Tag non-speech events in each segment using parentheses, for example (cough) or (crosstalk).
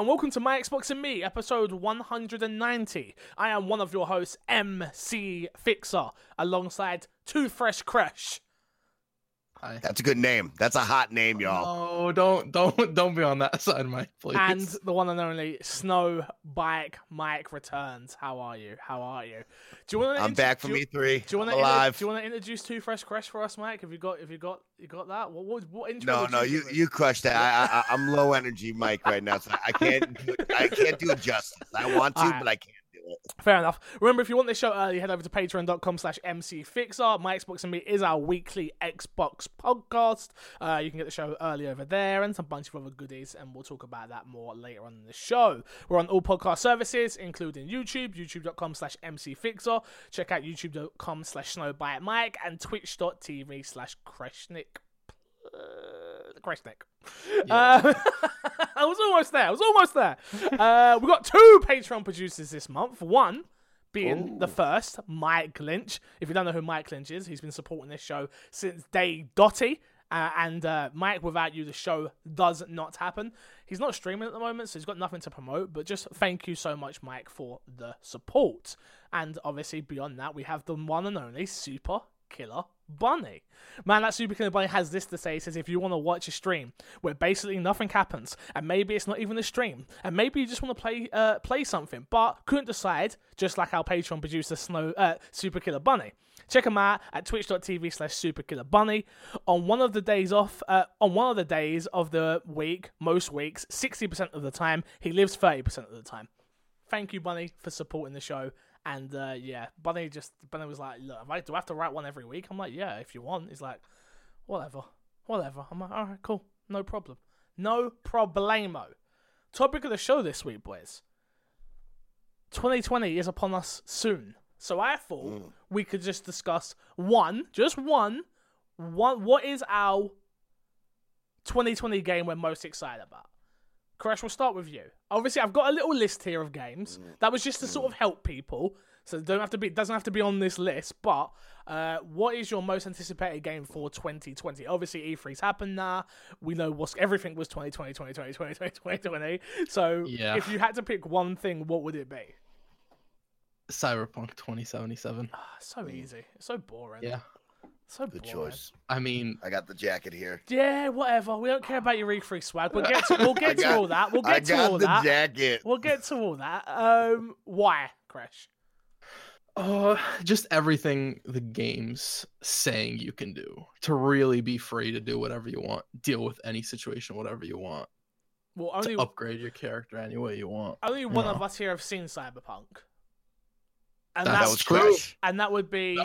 and welcome to My Xbox and Me, episode 190. I am one of your hosts, MC Fixer, alongside Toothfresh Crash. Hi. That's a good name. That's a hot name, y'all. Oh, don't don't (laughs) don't be on that (laughs) side, Mike. Please. And the one and only Snow Bike Mike returns. How are you? How are you? Do you want to? I'm back from do E3. Do you want to alive? Do you want to introduce Two Fresh Crash for us, Mike? Have you got? Have you got? You got that? What? What? what intro no, would no, you you give you crushed that. I, I I'm low energy, Mike, right now, so I can't do. I can't do it justice. I want to, (laughs) Alright. but I can't do it. Fair enough. Remember, if you want this show early, head over to patreon.com slash mcfixer. My Xbox and Me is our weekly Xbox podcast. Uh, you can get the show early over there and some bunch of other goodies, and we'll talk about that more later on in the show. We're on all podcast services, including YouTube, youtube.com slash mcfixer. Check out youtube.com slash snowbikemike and twitch.tv slash kreshnik. Uh, Kreshnik. Uh, (laughs) I was almost there. I was almost there. Uh, we got two Patreon producers this month. One being the first, Mike Lynch. If you don't know who Mike Lynch is, he's been supporting this show since day dotty. Uh, and uh, Mike, without you, the show does not happen. He's not streaming at the moment, so he's got nothing to promote. But just thank you so much, Mike, for the support. And obviously, beyond that, we have the one and only Super Killer Bunny. Man, that Super Killer Bunny has this to say. He says, if you want to watch a stream where basically nothing happens, and maybe it's not even a stream, and maybe you just want to play uh, play something, but couldn't decide, just like our Patreon producer Snow uh, Super Killer Bunny. Check him out at twitch.tv slash superkillerbunny. On one of the days off, uh, on one of the days of the week, most weeks, 60% of the time, he lives 30% of the time. Thank you, Bunny, for supporting the show. And uh, yeah, Bunny just Bunny was like, "Look, I, do I have to write one every week?" I'm like, "Yeah, if you want." He's like, "Whatever, whatever." I'm like, "All right, cool, no problem, no problemo." Topic of the show this week, boys. 2020 is upon us soon, so I thought we could just discuss one, just one, one. What is our 2020 game we're most excited about? Crash, we'll start with you. Obviously, I've got a little list here of games. That was just to sort of help people, so don't have to be doesn't have to be on this list. But uh, what is your most anticipated game for 2020? Obviously, E3's happened now. We know what's everything was 2020, 2020, 2020, 2020. So Yeah. if you had to pick one thing, what would it be? Cyberpunk 2077. Ah, so easy. It's so boring. Yeah. So Good boring. choice. I mean, I got the jacket here. Yeah, whatever. We don't care about your E3 swag. We'll get to, we'll (laughs) get I to got- all that. We'll I get to got all the that. jacket. We'll get to all that. Um, why, Crash? uh, just everything the game's saying you can do to really be free to do whatever you want, deal with any situation, whatever you want, Well, only to upgrade your character any way you want. only one No. of us here have seen Cyberpunk, and That's That that's was true. Crash. and that would be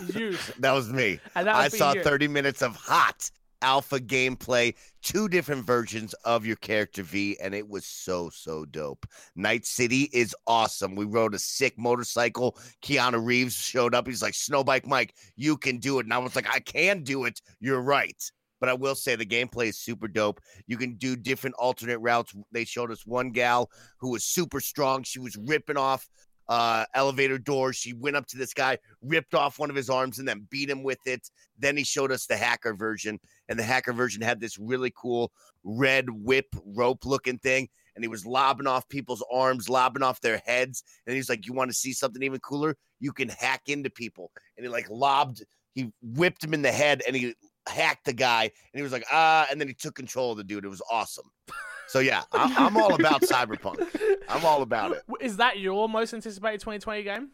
(laughs) That was me. That I saw you. 30 minutes of hot alpha gameplay, two different versions of your character V, and it was so so dope. Night City is awesome. We rode a sick motorcycle. Keanu Reeves showed up. He's like, Snowbike Mike, you can do it. And I was like, I can do it. You're right. But I will say the gameplay is super dope. You can do different alternate routes. They showed us one gal who was super strong. She was ripping off uh elevator doors. She went up to this guy, ripped off one of his arms, and then beat him with it. Then he showed us the hacker version, and the hacker version had this really cool red whip rope looking thing, and he was lobbing off people's arms, lobbing off their heads. And he's like, You want to see something even cooler? You can hack into people. And he like lobbed, he whipped him in the head and he hacked the guy, and he was like, ah, and then he took control of the dude. It was awesome. So yeah, I, I'm all about cyberpunk. I'm all about it. Is that your most anticipated 2020 game?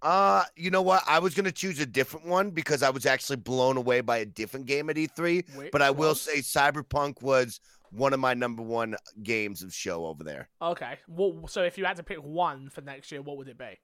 Uh, you know what? I was gonna choose a different one because I was actually blown away by a different game at E3. Which But I will say Cyberpunk was one of my number one games of show over there. Okay. What, so if you had to pick one for next year, what would it be?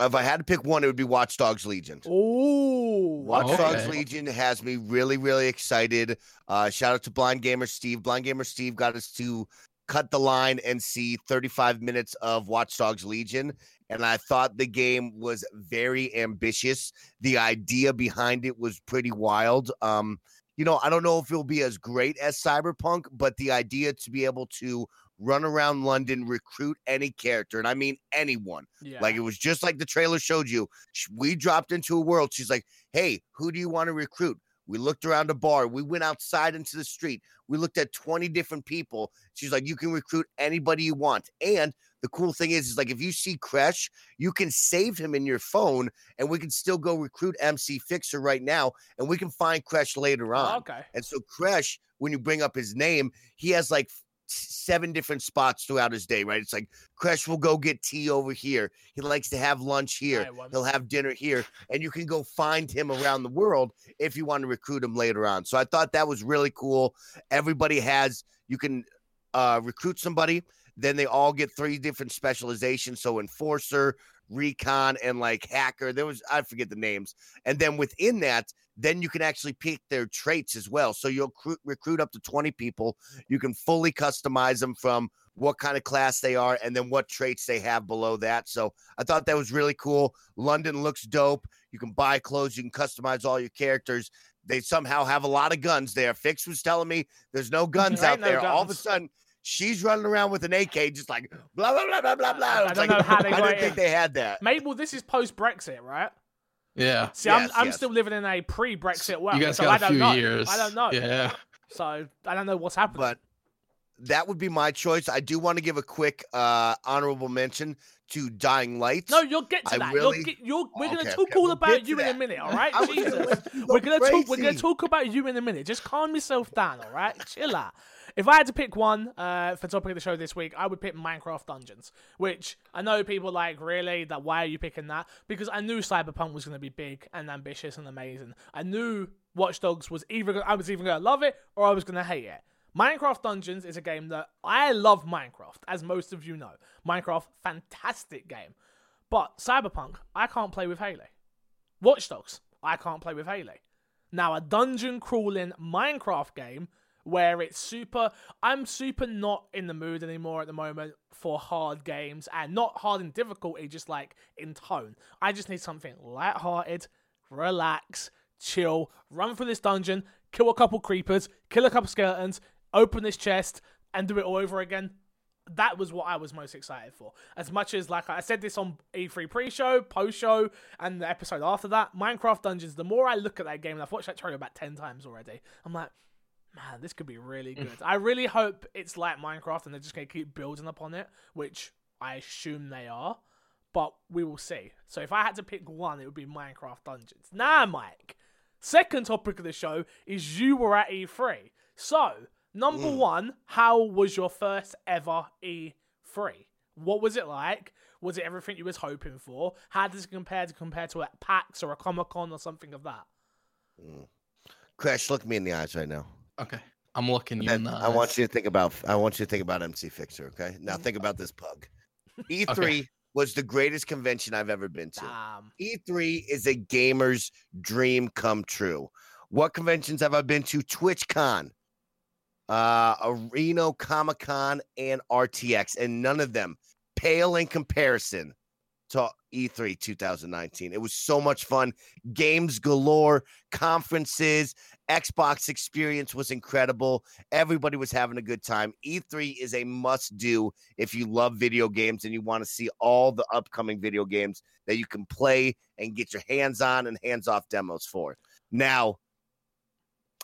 If I had to pick one, it would be Watch Dogs Legion. Oh, Watch Okay. Dogs Legion has me really, really excited. Uh, shout out to Blind Gamer Steve. Blind Gamer Steve got us to cut the line and see 35 minutes of Watch Dogs Legion. And I thought the game was very ambitious. The idea behind it was pretty wild. Um, you know, I don't know if it'll be as great as Cyberpunk, but the idea to be able to run around London, recruit any character, and I mean anyone. Yeah. Like it was just like the trailer showed you. We dropped into a world. She's like, "Hey, who do you want to recruit?" We looked around a bar. We went outside into the street. We looked at 20 different people. She's like, you can recruit anybody you want. And the cool thing is, is like if you see Crash, you can save him in your phone and we can still go recruit MC Fixer right now and we can find Crash later on. Oh, okay. And so Crash, when you bring up his name, he has like seven different spots throughout his day, right? It's like Crash will go get tea over here. He likes to have lunch here. He'll have dinner here. And you can go find him around the world if you want to recruit him later on. So I thought that was really cool. Everybody has, you can uh, recruit somebody, then they all get three different specializations. So enforcer, recon, and like hacker. There was, I forget the names. And then within that, then you can actually pick their traits as well. So you'll cru- recruit up to 20 people. You can fully customize them from what kind of class they are and then what traits they have below that. So I thought that was really cool. London looks dope. You can buy clothes, you can customize all your characters. They somehow have a lot of guns there. Fix was telling me there's no guns There out no there. All of a sudden, she's running around with an AK, just like blah blah blah blah blah blah. I don't like, know how they I got didn't think they had that. Mabel, this is post Brexit, right? Yeah. See, I'm, Yes, I'm yes. still living in a pre Brexit world. you guys so got I a don't few know. years. I don't know. Yeah. So I don't know what's happening. but that would be my choice. I do want to give a quick uh honorable mention to Dying Light. no, you'll get to I that. really- You'll get, you're, we're Okay, gonna talk okay, all we'll about you in a minute, all right? (laughs) Jesus. gonna let you go We're gonna talk. We're gonna talk about you in a minute. Just calm yourself down, all right? Chill out. If I had to pick one uh, for topic of the show this week, I would pick Minecraft Dungeons. Which I know people like really that. Why are you picking that? Because I knew Cyberpunk was going to be big and ambitious and amazing. I knew Watch Dogs was either I was even going to love it or I was going to hate it. Minecraft Dungeons is a game that I love. Minecraft, as most of you know, Minecraft fantastic game. But Cyberpunk, I can't play with Haley. Watch Dogs, I can't play with Haley. Now, a dungeon crawling Minecraft game where it's super. I'm super not in the mood anymore at the moment for hard games and not hard in difficulty, just like in tone. I just need something light-hearted, relax, chill, run through this dungeon, kill a couple creepers, kill a couple skeletons, open this chest, and do it all over again that was what I was most excited for. As much as like I said this on E3 pre-show, post-show, and the episode after that, Minecraft Dungeons. The more I look at that game, and I've watched that trailer about ten times already, I'm like, man, this could be really mm. good. I really hope it's like Minecraft, and they're just gonna keep building upon it, which I assume they are. But we will see. So if I had to pick one, it would be Minecraft Dungeons. Now, Mike, second topic of the show is you were at E3. So Number Mm. one, how was your first ever E3? What was it like? Was it everything you was hoping for? How does it compare to compare to a PAX or a Comic Con or something of that? Crash, look me in the eyes right now. Okay. I'm looking you in the I want you to think about I want you to think about MC Fixer, okay? Now think about this pug. (laughs) E3 was the greatest convention I've ever been to. Damn. E3 is a gamer's dream come true. What conventions have I been to? TwitchCon, uh, Reno Comic Con, and RTX, and none of them pale in comparison to E3 2019. It was so much fun. Games galore, conferences, Xbox experience was incredible. Everybody was having a good time. E3 is a must do if you love video games and you want to see all the upcoming video games that you can play and get your hands on and hands off demos for. Now,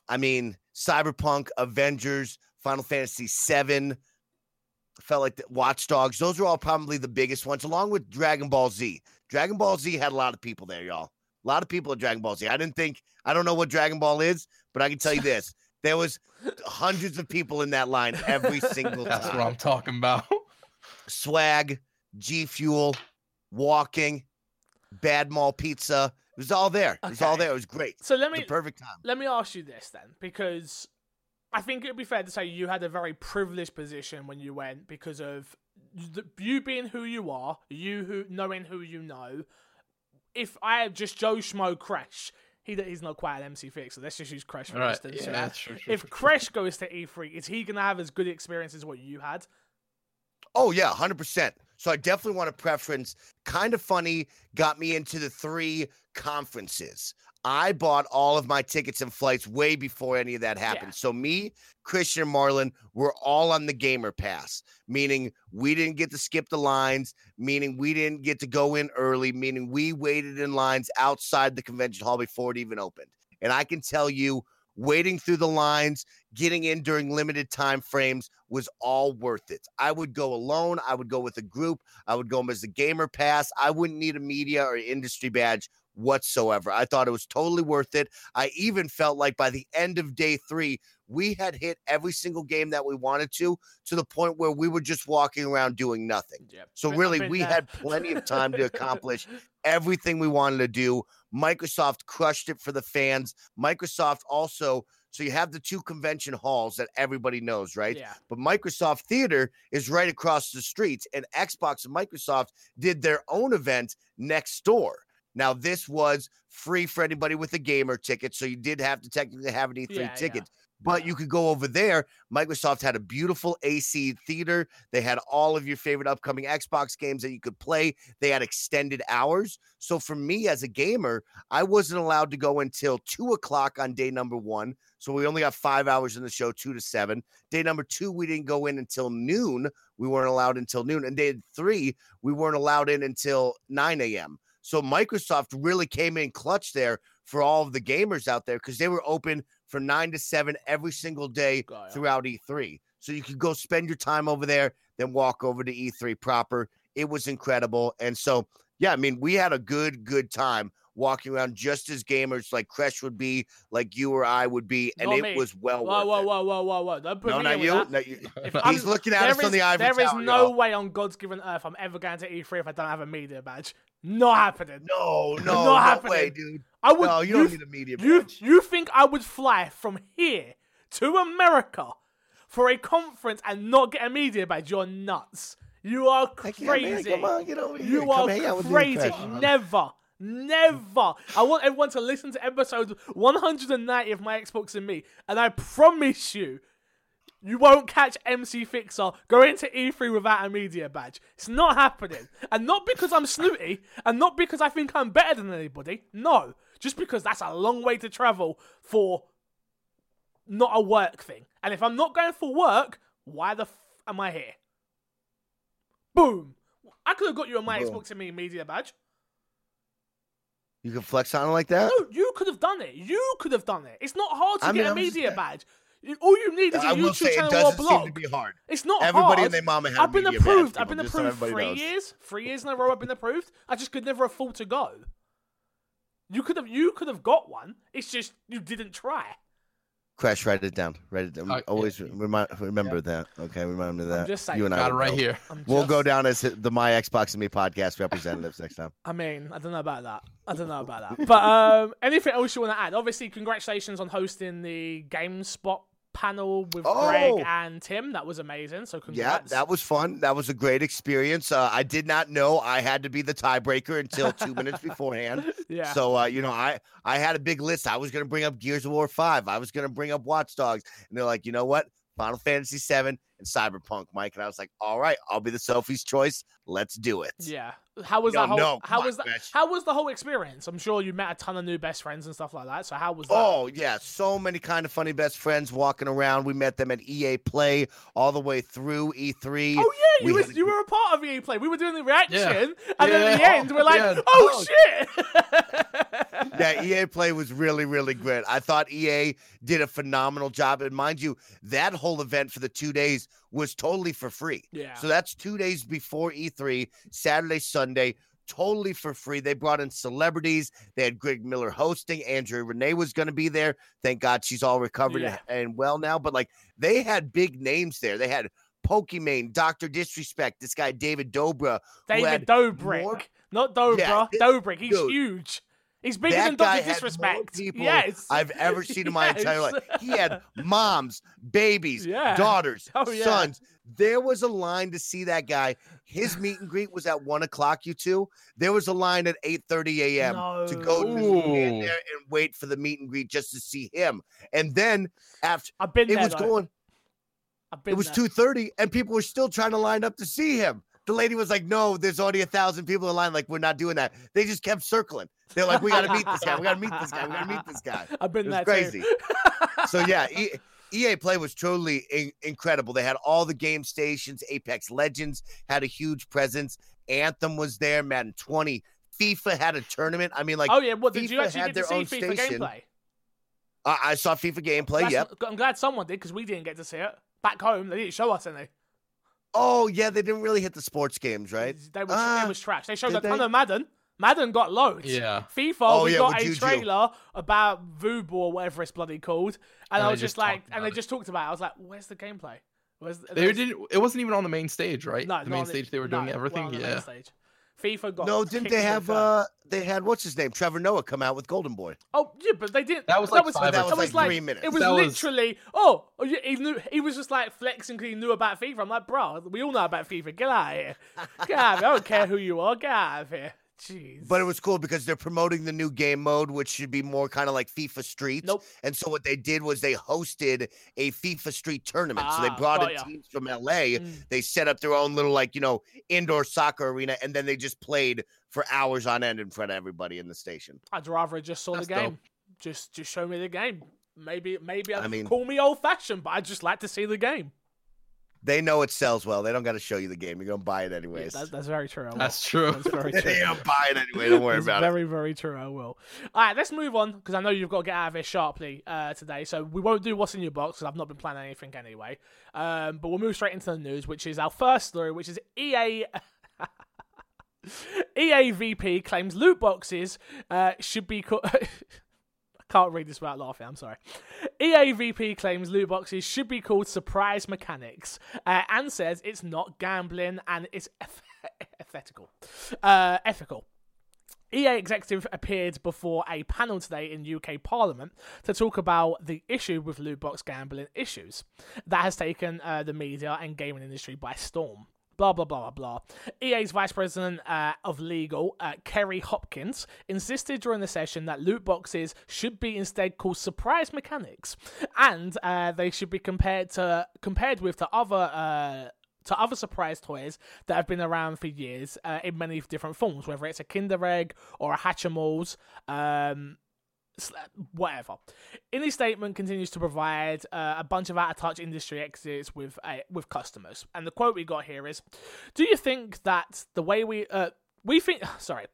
I mean, Cyberpunk, Avengers, Final Fantasy VII, felt like the Watch Dogs. Those are all probably the biggest ones, along with Dragon Ball Z. Dragon Ball Z had a lot of people there, y'all. A lot of people at Dragon Ball Z. I didn't think I don't know what Dragon Ball is, but I can tell you (laughs) this: there was hundreds of people in that line every single time. (laughs) That's what I'm talking about. Swag, G Fuel, walking, Bad Mall Pizza. It was all there. It was all there. It was great. So let The me perfect time. let me ask you this then, because I think it'd be fair to say you had a very privileged position when you went because of the, you being who you are, you who knowing who you know. If I had just Joe Schmo Crash, he he's not quite an MC fixer. Let's just use Crash for Right. instance. Yeah, yeah? that's true. true, If true, true. Crash goes to E3, is he gonna have as good experience as what you had? Oh yeah, hundred percent. So I definitely want to preference. Kind of funny got me into the three conferences. I bought all of my tickets and flights way before any of that happened. Yeah. So me, Christian, and Marlon were all on the gamer pass, meaning we didn't get to skip the lines, meaning we didn't get to go in early, meaning we waited in lines outside the convention hall before it even opened. And I can tell you, waiting through the lines, getting in during limited time frames was all worth it. I would go alone. I would go with a group. I would go as a gamer pass. I wouldn't need a media or industry badge whatsoever. I thought it was totally worth it. I even felt like by the end of day three, we had hit every single game that we wanted to, to the point where we were just walking around doing nothing. Yep. So really, we had (laughs) plenty of time to accomplish everything we wanted to do. Microsoft crushed it for the fans. Microsoft also, so you have the two convention halls that everybody knows, right? Yeah. But Microsoft Theater is right across the street, and Xbox and Microsoft did their own event next door. Now, this was free for anybody with a gamer ticket, so you did have to technically have an E3 Yeah, yeah. ticket. But you could go over there. Microsoft had a beautiful AC theater. They had all of your favorite upcoming Xbox games that you could play. They had extended hours. So for me as a gamer, I wasn't allowed to go until two o'clock on day number one. So we only got five hours in the show, two to seven. Day number two, we didn't go in until noon. We weren't allowed until noon. And day three, we weren't allowed in until 9 a.m. So Microsoft really came in clutch there for all of the gamers out there because they were open from nine to seven every single day Got ya. throughout E3. So you could go spend your time over there, then walk over to E3 proper. It was incredible. And so, yeah, I mean, we had a good, good time walking around just as gamers like Crash would be, like you or I would be. And Not it me. was well Whoa, worth whoa, it. whoa, whoa, whoa, whoa! Don't No, not you. that. No, you. He's looking at us on is- the ivory There is tower, no y'all. way on God's given earth I'm ever going to E3 if I don't have a media badge. Not happening. No, no, Not no way, happening. dude. I would. No, you don't need a media You badge. you think I would fly from here to America for a conference and not get a media badge? You're nuts. You are I can't, man. crazy. Come on, get over here. You Come are hang out with me, crazy. Never. Never. I want everyone to listen to episode 190 of My Xbox and Me, and I promise you, you won't catch MC Fixer going to E3 without a media badge. It's not happening. And not because I'm snooty, and not because I think I'm better than anybody. No. Just because that's a long way to travel for not a work thing. And if I'm not going for work, why the f am I here? Boom. I could have got you a My Boom. Xbox and Me media badge. You can flex on it like that? No, you could have done it. You could have done it. It's not hard to I mean, get a I'm just- media badge. All you need is a I will YouTube say it channel or doesn't blog. seem to be hard. It's not Everybody hard. and their mama I've been approved. I've been just so approved three knows. years. Three years in a row. I've been approved. I just could never afford to go. You could have. You could have got one. It's just you didn't try. Crash, write it down. Write it down. Uh, yeah. Always remind, remember that. Okay, remember that. just saying. You and I Got it right go. here. I'm We'll just- go down as the My Xbox and Me podcast representatives next time. I mean, I don't know about that. I don't know about that. But um, anything else you want to add? Obviously, congratulations on hosting the GameSpot panel with Greg Oh! and Tim. That was amazing. So Yeah, that was fun. That was a great experience. Uh, I did not know I had to be the tiebreaker until two (laughs) minutes beforehand. yeah. So uh, you know, I I had a big list. I was gonna bring up Gears of War Five. I was gonna bring up Watch Dogs, and they're like, you know what? Final Fantasy Seven and Cyberpunk, Mike. And I was like, all right, I'll be the Sophie's choice. Let's do it. Yeah. How was No, that whole? no, how was on, that? How was the whole experience? I'm sure you met a ton of new best friends and stuff like that. So how was that? Oh yeah, so many kind of funny best friends walking around. We met them at EA Play all the way through E3. Oh yeah, you, we was, had a you were a part of EA Play. We were doing the reaction, and then at the end, we're like, Yeah. "Oh, oh. shit!" (laughs) yeah, EA Play was really, really great. I thought EA did a phenomenal job. And mind you, that whole event for the two days was totally for free. Yeah. So that's two days before E3, Saturday, Sunday, totally for free. They brought in celebrities. They had Greg Miller hosting. Andrea Renee was going to be there. Thank God she's all recovered Yeah. and well now. But like they had big names there. They had Pokimane, Dr. Disrespect, this guy David Dobra. David Dobrik, more- not Dobra, Yeah, Dobrik. He's dude. huge. He's bigger that than guy Doctor had more Disrespect. people yes, I've ever seen in my (laughs) entire life. He had moms, babies, Yeah. daughters, Oh, yeah. sons. There was a line to see that guy. His meet and greet was at one o'clock. You two. There was a line at eight thirty a.m. to go to stand there and wait for the meet and greet just to see him. And then after I've been it there. was though. going, it was two thirty, and people were still trying to line up to see him. The lady was like, "No, there's already a thousand people in line. Like, we're not doing that." They just kept circling. They're like, "We got to meet this guy. We got to meet this guy. We got to meet this guy." (laughs) I've been was crazy. So yeah, e- EA Play was totally in- incredible. They had all the game stations. Apex Legends had a huge presence. Anthem was there. Madden 20. FIFA had a tournament. I mean, like oh yeah, what did you FIFA actually had get to their see own FIFA station. gameplay? Uh, I saw FIFA gameplay. That's- Yep. I'm glad someone did because we didn't get to see it. Back home, they didn't show us any. Oh yeah, they didn't really hit the sports games, right? They was, Ah, it was trash. They showed did a ton they? of Madden. Madden got loads. Yeah. FIFA, Oh, we yeah, got a Juju. trailer about Vubu or whatever it's bloody called, and, And I was just just like, and they it. just talked about. it. I was like, where's the gameplay? Where's the, They there's- didn't. It wasn't even on the main stage, right? no, the main on stage they were no, doing we're everything. on the main Yeah. Stage. FIFA got No, didn't they have? curb. uh They had what's his name? Trevor Noah come out with Golden Boy. Oh yeah, but they didn't. That was that like was, five or that was six. like three minutes. It was That literally. Oh, oh, he knew. He was just like flexing because he knew about FIFA. I'm like, bro, we all know about FIFA. Get out of here. Get out of here. I don't care who you are. Get out of here. Jeez. But it was cool because they're promoting the new game mode, which should be more kind of like FIFA Street. Nope. And so what they did was they hosted a FIFA Street tournament. so they Ah, brought got in ya. teams from LA. Mm. They set up their own little like you know indoor soccer arena, and then they just played for hours on end in front of everybody in the station. I'd rather just saw That's the dope. game. Just, just show me the game. Maybe, maybe. I, I mean- call me old fashioned, but I just like to see the game. They know it sells well. They don't got to show you the game. You're gonna buy it Yeah, anyways. that, that's very true. I will. That's true. That's very (laughs) true. they don't buy it anyway. Don't worry That's about it. very, very true. I will. All right, let's move on because I know you've got to get out of here sharply uh, today. So we won't do what's in your box because I've not been planning anything anyway. Um, but we'll move straight into the news, which is our first story, which is EA. (laughs) EA VP claims loot boxes uh, should be. Co- I (laughs) can't read this without laughing. I'm sorry. EA VP claims loot boxes should be called surprise mechanics uh, and says it's not gambling and it's (laughs) ethical. Uh, ethical. EA executive appeared before a panel today in UK Parliament to talk about the issue with loot box gambling issues that has taken uh, the media and gaming industry by storm. Blah blah blah blah blah. EA's vice president uh, of legal, uh, Kerry Hopkins, insisted during the session that loot boxes should be instead called surprise mechanics, and uh, they should be compared to compared with the other uh, to other surprise toys that have been around for years uh, in many different forms, whether it's a Kinder Egg or a Hatchimals, um, whatever. In his statement, continues to provide uh, a bunch of out of touch industry exits with uh, with customers, and the quote we got here is: "Do you think that the way we uh, we think (sighs) sorry."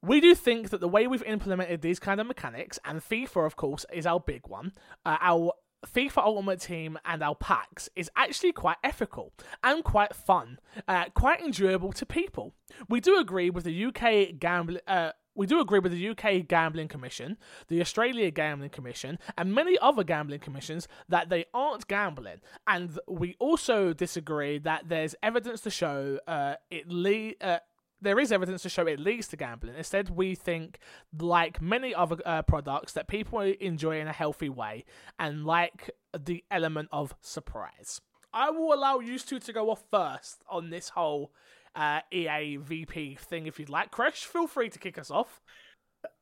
We do think that the way we've implemented these kind of mechanics, and FIFA, of course, is our big one, uh, our FIFA Ultimate Team and our packs is actually quite ethical and quite fun, uh, quite enjoyable to people. We do agree with the UK gambling. Uh, we do agree with the UK Gambling Commission, the Australia Gambling Commission, and many other gambling commissions that they aren't gambling. And we also disagree that there's evidence to show uh, it le- uh, there is evidence to show it leads to gambling. Instead, we think, like many other uh, products, that people enjoy in a healthy way and like the element of surprise. I will allow you two to go off first on this whole uh, EA VP thing if you'd like. Crash, feel free to kick us off.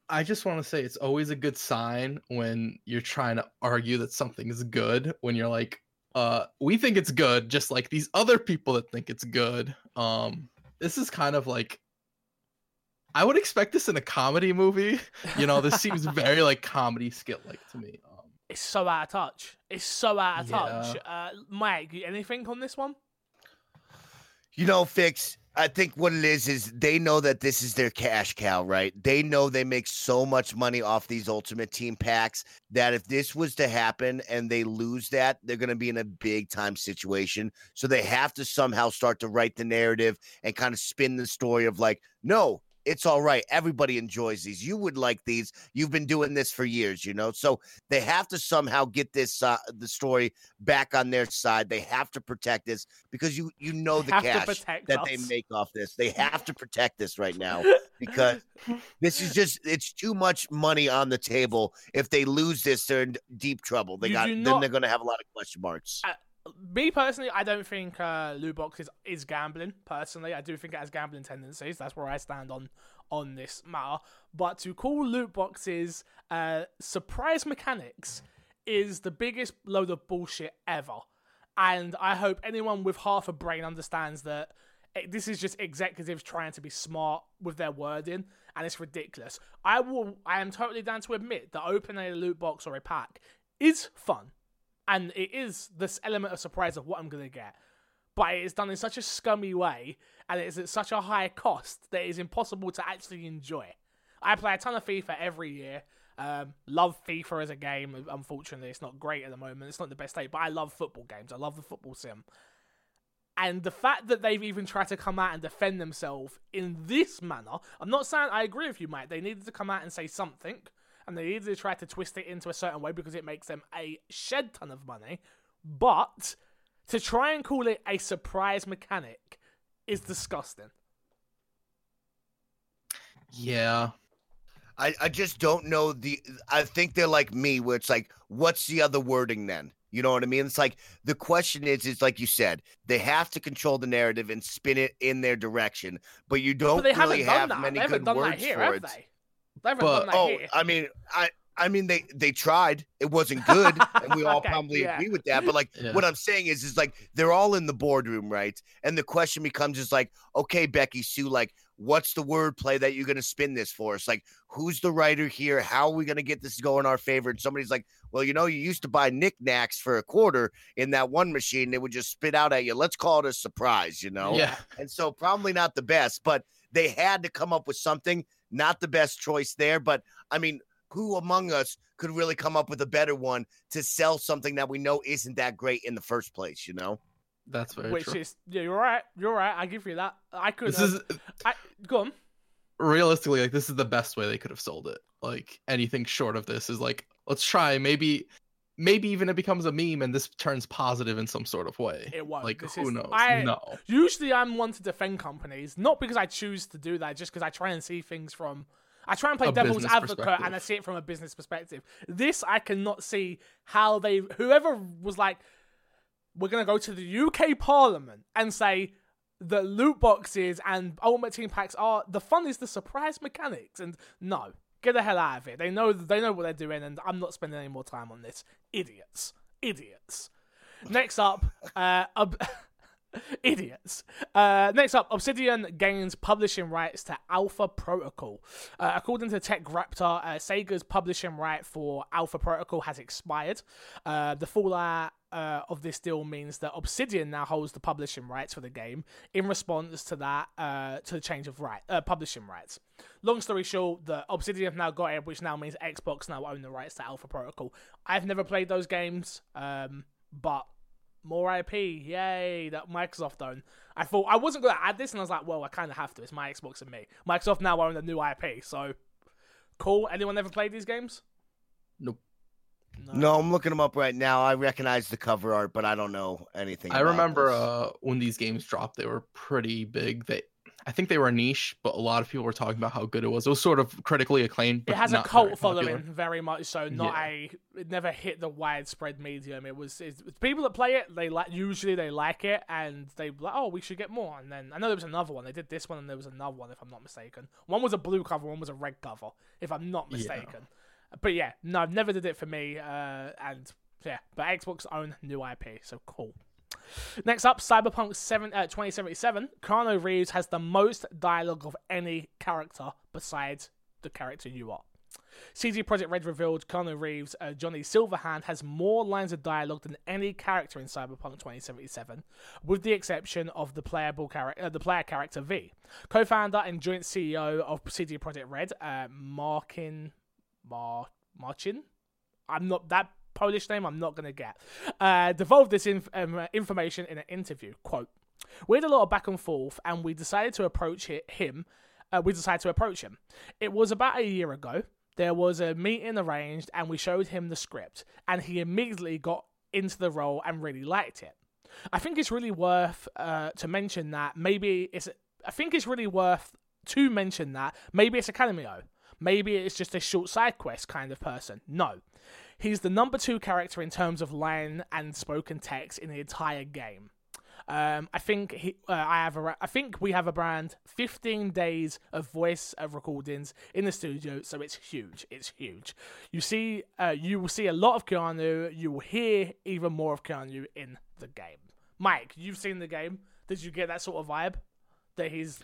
I just want to say it's always a good sign when you're trying to argue that something is good when you're like uh we think it's good just like these other people that think it's good. Um this is kind of like I would expect this in a comedy movie. You know, this seems (laughs) very like comedy skit like to me. Um It's so out of touch. It's so out of Yeah. touch. Uh, Mike, anything on this one? You know, Fix, I think what it is is they know that this is their cash cow, right? They know they make so much money off these Ultimate Team packs that if this was to happen and they lose that, they're going to be in a big time situation. So they have to somehow start to write the narrative and kind of spin the story of like, no, it's all right. Everybody enjoys these. You would like these. You've been doing this for years, you know. So they have to somehow get this uh, the story back on their side. They have to protect this because you you know the cash that us. they make off this. They have to protect this right now because (laughs) this is just it's too much money on the table. If they lose this, they're in deep trouble. They You got do then they're gonna have a lot of question marks. Me personally, I don't think uh, loot boxes is gambling. Personally, I do think it has gambling tendencies. That's where I stand on on this matter. But to call loot boxes uh, surprise mechanics is the biggest load of bullshit ever. And I hope anyone with half a brain understands that it, this is just executives trying to be smart with their wording, and it's ridiculous. I will. I am totally down to admit that opening a loot box or a pack is fun and it is this element of surprise of what I'm gonna get. But it is done in such a scummy way, and it is at such a high cost that it is impossible to actually enjoy. I play a ton of FIFA every year. Um, love FIFA as a game. Unfortunately, it's not great at the moment. It's not the best state, but I love football games. I love the football sim. And the fact that they've even tried to come out and defend themselves in this manner, I'm not saying I agree with you, mate. They needed to come out and say something, and they needed to try to twist it into a certain way because it makes them a shed ton of money. But to try and call it a surprise mechanic is disgusting. Yeah. I, I just don't know the I think they're like me where it's like what's the other wording then? You know what I mean? It's like the question is is like you said, they have to control the narrative and spin it in their direction, but you don't But really haven't done have that. many They good done that words here, for have it. they? They But- done Oh, here. I mean, I I mean they they tried. It wasn't good, and we (laughs) all Okay, probably yeah. agree with that. But like Yeah. what I'm saying is is like they're all in the boardroom, right? And the question becomes is like, okay, Becky Sue, like what's the word play that you're gonna spin this for? It's like who's the writer here? How are we gonna get this to go in our favor? And somebody's like, well, you know, you used to buy knickknacks for a quarter in that one machine. They would just spit out at you. Let's call it a surprise, you know? Yeah. And so probably not the best, but they had to come up with something. Not the best choice there, but I mean, who among us could really come up with a better one to sell something that we know isn't that great in the first place, you know? That's very Which true. is yeah, you're right. You're right. I give you that. I could. This have- is I, go on. realistically like this is the best way they could have sold it. Like anything short of this is like let's try maybe maybe even it becomes a meme and this turns positive in some sort of way. It won't. Like This who is- knows? I- no. Usually, I'm one to defend companies, not because I choose to do that, just because I try and see things from. I try and play A devil's advocate, and I see it from a business perspective. This, I cannot see how they. Whoever was like, we're gonna go to the UK Parliament and say that loot boxes and Ultimate Team packs are the fun is the surprise mechanics, and no, get the hell out of it. They know they know what they're doing, and I'm not spending any more time on this. Idiots, idiots. Next up, uh, (laughs) (laughs) idiots. Uh, next up, Obsidian gains publishing rights to Alpha Protocol. Uh, according to Tech Raptor, uh, Sega's publishing right for Alpha Protocol has expired. Uh, the fallout uh, of this deal means that Obsidian now holds the publishing rights for the game in response to that uh, to the change of right uh, publishing rights. Long story short, the Obsidian have now got it, which now means Xbox now own the rights to Alpha Protocol. I've never played those games, um, but more IP, yay! That Microsoft own. I thought I wasn't gonna add this, and I was like, well, I kind of have to. It's my Xbox and me. Microsoft now own a new IP, so cool. Anyone ever played these games? Nope. No, I'm looking them up right now. I recognize the cover art, but I don't know anything. I about remember this. uh when these games dropped, they were pretty big. They I think they were a niche, but a lot of people were talking about how good it was. It was sort of critically acclaimed. But it has a cult very following, very much so. Not Yeah. a. It never hit the widespread medium. It was people that play it. They like usually they like it, and they like, oh, we should get more. And then I know there was another one. They did this one, and there was another one, if I'm not mistaken. One was a blue cover, one was a red cover, if I'm not Yeah. mistaken. But yeah, no, never did it for me. Uh, and yeah, but Xbox own new IP, so cool. Next up, Cyberpunk 7, uh, 2077. Keanu Reeves has the most dialogue of any character besides the character you are. CD Projekt Red revealed Keanu Reeves, uh, Johnny Silverhand, has more lines of dialogue than any character in Cyberpunk 2077, with the exception of the playable character, uh, the player character V. Co-founder and joint CEO of CD Projekt Red, uh, Markin, Mar, Marcin. I'm not that Polish name. I'm not gonna get. Uh, devolved this inf- um, uh, information in an interview. Quote: We had a lot of back and forth, and we decided to approach him. Uh, we decided to approach him. It was about a year ago. There was a meeting arranged, and we showed him the script, and he immediately got into the role and really liked it. I think it's really worth uh, to mention that maybe it's. I think it's really worth to mention that maybe it's a cameo. Maybe it's just a short side quest kind of person. No, he's the number two character in terms of line and spoken text in the entire game. Um, I think he, uh, I have a, I think we have a brand 15 days of voice of recordings in the studio, so it's huge. It's huge. You see, uh, you will see a lot of Keanu. You will hear even more of Keanu in the game. Mike, you've seen the game. Did you get that sort of vibe that he's,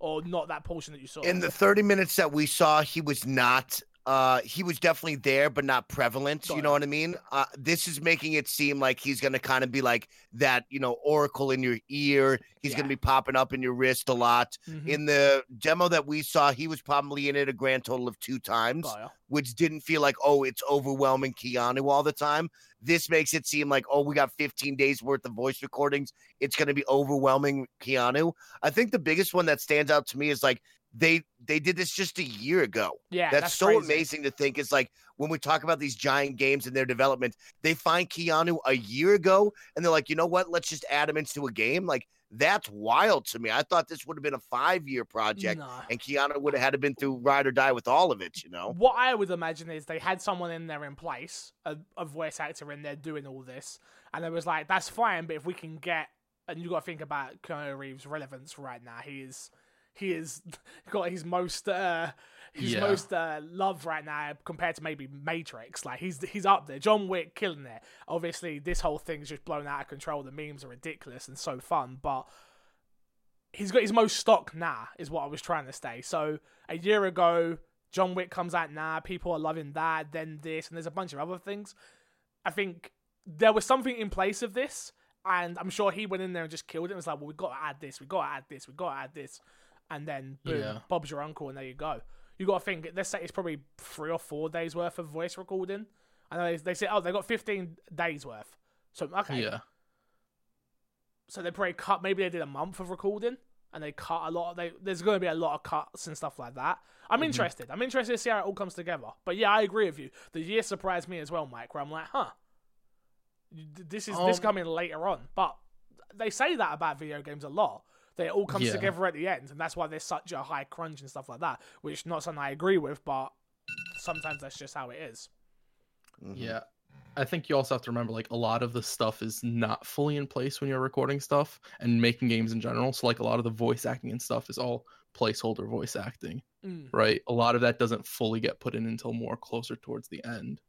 or not that portion that you saw? in the 30 minutes that we saw, he was not uh, he was definitely there, but not prevalent. You know what I mean? Uh, this is making it seem like he's going to kind of be like that, you know, oracle in your ear. He's Yeah. going to be popping up in your wrist a lot. Mhm. In the demo that we saw, he was probably in it a grand total of two times, Got ya. which didn't feel like, oh, it's overwhelming Keanu all the time. This makes it seem like, oh, we got 15 days worth of voice recordings. It's going to be overwhelming Keanu. I think the biggest one that stands out to me is like they they did this just a year ago. Yeah, that's, that's, so crazy. amazing to think. It's like when we talk about these giant games and their development, they find Keanu a year ago and they're like, you know what? Let's just add him into a game. Like that's wild to me. I thought this would have been a five year project Nah. and Keanu would have had to been through ride or die with all of it, you know? What I would imagine is they had someone in there in place, a, a voice actor in there doing all this, and it was like, that's fine, but if we can get, and you got to think about Keanu Reeves' relevance right now. He is, he is (laughs) got his most, uh, his Yeah. most uh, love right now compared to maybe Matrix. Like he's he's up there. John Wick killing it. Obviously, this whole thing's just blown out of control. The memes are ridiculous and so fun, but he's got his most stock now, is what I was trying to say. So a year ago, John Wick comes out now, people are loving that, then this, and there's a bunch of other things. I think there was something in place of this, and I'm sure he went in there and just killed it and was like, well, we've got to add this, we've got to add this, we've got to add this. And then, boom, Yeah. Bob's your uncle, and there you go. You got to think, let's say it's probably three or four days worth of voice recording. I know they, they said, oh, they got 15 days worth. So, okay. Yeah. So they probably cut. Maybe they did a month of recording, and they cut a lot. Of, they there's going to be a lot of cuts and stuff like that. I'm Mm-hmm. interested. I'm interested to see how it all comes together. But yeah, I agree with you. The year surprised me as well, Mike. Where I'm like, huh, this is this Um, coming later on. But they say that about video games a lot. That it all comes Yeah. together at the end, and that's why there's such a high crunch and stuff like that. Which not something I agree with, but sometimes that's just how it is. Mhm. Yeah. I think you also have to remember like a lot of the stuff is not fully in place when you're recording stuff and making games in general. So like a lot of the voice acting and stuff is all placeholder voice acting, Mm, right? A lot of that doesn't fully get put in until more closer towards the end.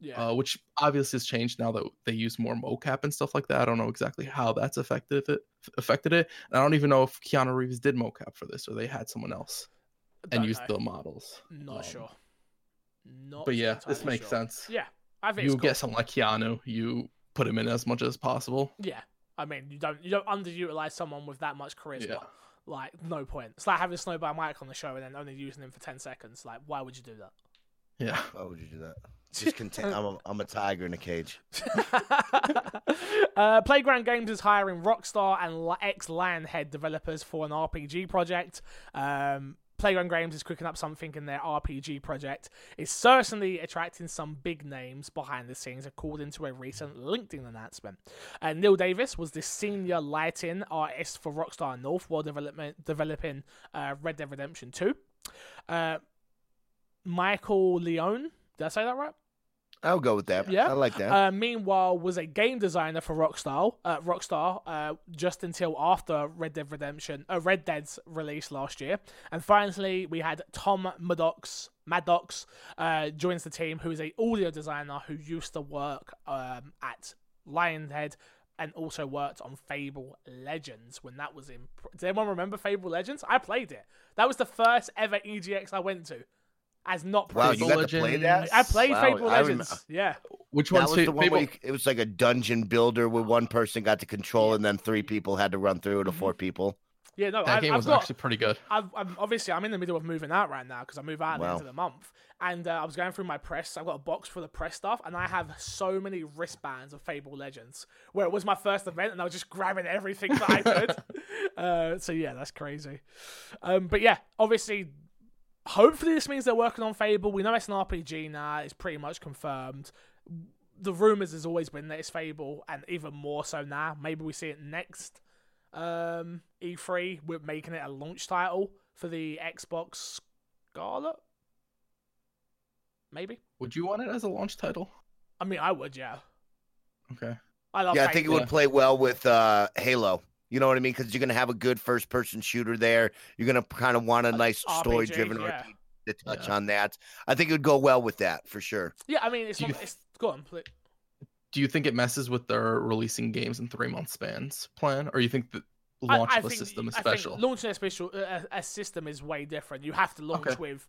Yeah. Uh, which obviously has changed now that they use more mocap and stuff like that. I don't know exactly how that's affected it affected it. And I don't even know if Keanu Reeves did mocap for this or they had someone else and Don't used know. the models. Not um, sure. Not But yeah, this makes sure. sense. Yeah, I think You it's cool. get someone like Keanu, you put him in as much as possible. Yeah, I mean, you don't you don't underutilize someone with that much charisma. Yeah. Like, no point. It's like having Snowball Mike on the show and then only using him for ten seconds. Like, why would you do that? Yeah. Why would you do that? Just (laughs) contain. I'm a, I'm a tiger in a cage. (laughs) uh, Playground Games is hiring Rockstar and ex Lionhead developers for an RPG project. Um, Playground Games is cooking up something in their RPG project. It's certainly attracting some big names behind the scenes, according to a recent LinkedIn announcement. Uh, Neil Davis was the senior lighting artist for Rockstar North while development, developing uh, Red Dead Redemption 2. Uh, Michael Leone, did I say that right? I'll go with that. Yeah. I like that. Uh, meanwhile, was a game designer for Rockstar, uh, Rockstar, uh, just until after Red Dead Redemption, uh, Red Dead's release last year. And finally, we had Tom Maddox, Maddox, uh, joins the team, who is a audio designer who used to work um, at Lionhead and also worked on Fable Legends when that was in. Does anyone remember Fable Legends? I played it. That was the first ever EGX I went to, as not wow, playing. you Fable got to play Legends. that. I played Wow, Fable I rem- Legends. yeah. Which That was the one Fable? where you- it was like a dungeon builder where one person got to control and then three people had to run through it, or four people. Yeah, no, that I've, game I've was got, actually pretty good. I've, I'm obviously I'm in the middle of moving out right now because I move out at the end of the month, and uh, I was going through my press. I've got a box for the press stuff, and I have so many wristbands of Fable Legends where it was my first event, and I was just grabbing everything that I could. (laughs) uh, so yeah, that's crazy. Um, but yeah, obviously, hopefully this means they're working on Fable. We know it's an RPG now; it's pretty much confirmed. The rumors has always been that it's Fable, and even more so now. Maybe we see it next um, E3 We're making it a launch title for the Xbox Scarlett. Maybe. Would you want it as a launch title? I mean, I would, yeah. Okay. I love. Yeah, I think it would play well with uh, Halo. You know what I mean? Because you're gonna have a good first-person shooter there. You're gonna kind of want a nice story-driven yeah. RPG to touch Yeah. on that. I think it would go well with that for sure. Yeah, I mean, it's Do not. you- It's go on. Please. Do you think it messes with their releasing games in three month spans plan, or you think the I- launch I of a think- system is I think special? launching a special a, a system is way different. You have to launch Okay. with.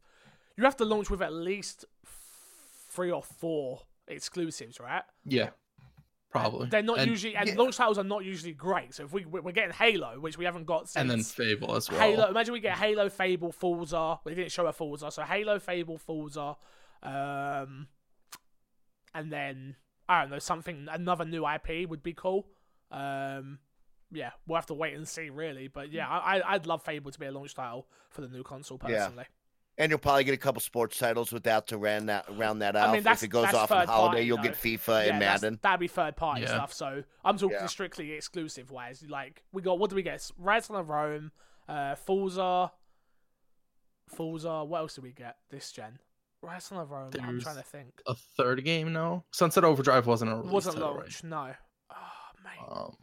you have to launch with at least three or four exclusives, right? Yeah, probably. They're not and, usually, and yeah. launch titles are not usually great. So if we we're getting Halo, which we haven't got since and then Fable as well. Halo. Imagine we get Halo, Fable, Forza. They didn't show a Forza, so Halo, Fable, Forza, um, and then I don't know something. Another new IP would be cool. Um, yeah, we'll have to wait and see, really. But yeah, I, I- I'd love Fable to be a launch title for the new console Yeah. Personally. And you'll probably get a couple sports titles with that to round that round that out. mean, if it goes off on third holiday, party, you'll though. get FIFA yeah, and Madden. that'd be third party Yeah. stuff. So I'm talking Yeah. strictly exclusive wise. Like we got what do we get? Rise of Rome, uh, Forza, Forza. What else did we get this gen? Rise of Rome. I'm trying to think. A third game no. Sunset Overdrive wasn't a release Wasn't title, launched. No. Oh, mate. Right? Um,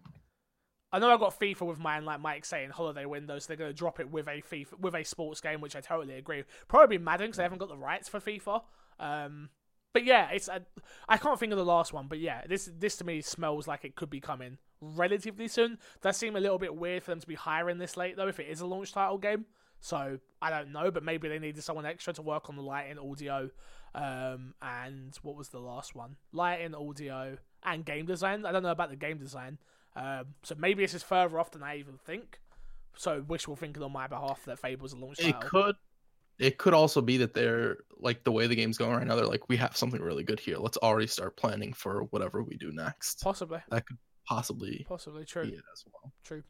I know I got FIFA with mine, like Mike saying, holiday window, so they're going to drop it with a FIFA with a sports game, which I totally agree. Probably Madden because they haven't got the rights for FIFA. Um, but yeah, it's I I can't think of the last one, but yeah, this this to me smells like it could be coming relatively soon. Does seem a little bit weird for them to be hiring this late though, if it is a launch title game. So I don't know, but maybe they needed someone extra to work on the lighting, audio, um, and what was the last one? Lighting, audio, and game design. I don't know about the game design. Um, so maybe this is further off than I even think. So wishful thinking on my behalf that Fable's a launch it title. could. It could also be that they're like the way the game's going right now. They're like, we have something really good here. Let's already start planning for whatever we do next. Possibly, That could possibly possibly be true. it as well. True.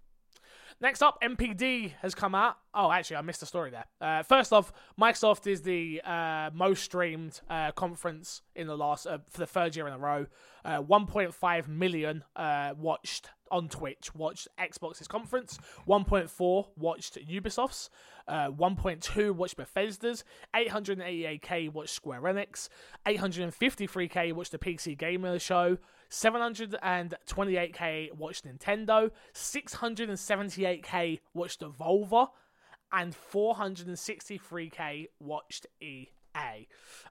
Next up, NPD has come out. Oh, actually, I missed the story there. Uh, first off, Microsoft is the uh, most streamed uh, conference in the last uh, for the third year in a row. Uh, 1.5 million uh, watched on Twitch watched Xbox's conference. 1.4 watched Ubisoft's. Uh, 1.2 watched Bethesda's. 888k watched Square Enix. 853k watched the PC Gamer Show. 728k watched Nintendo, 678k watched Devolver, and 463k watched EA.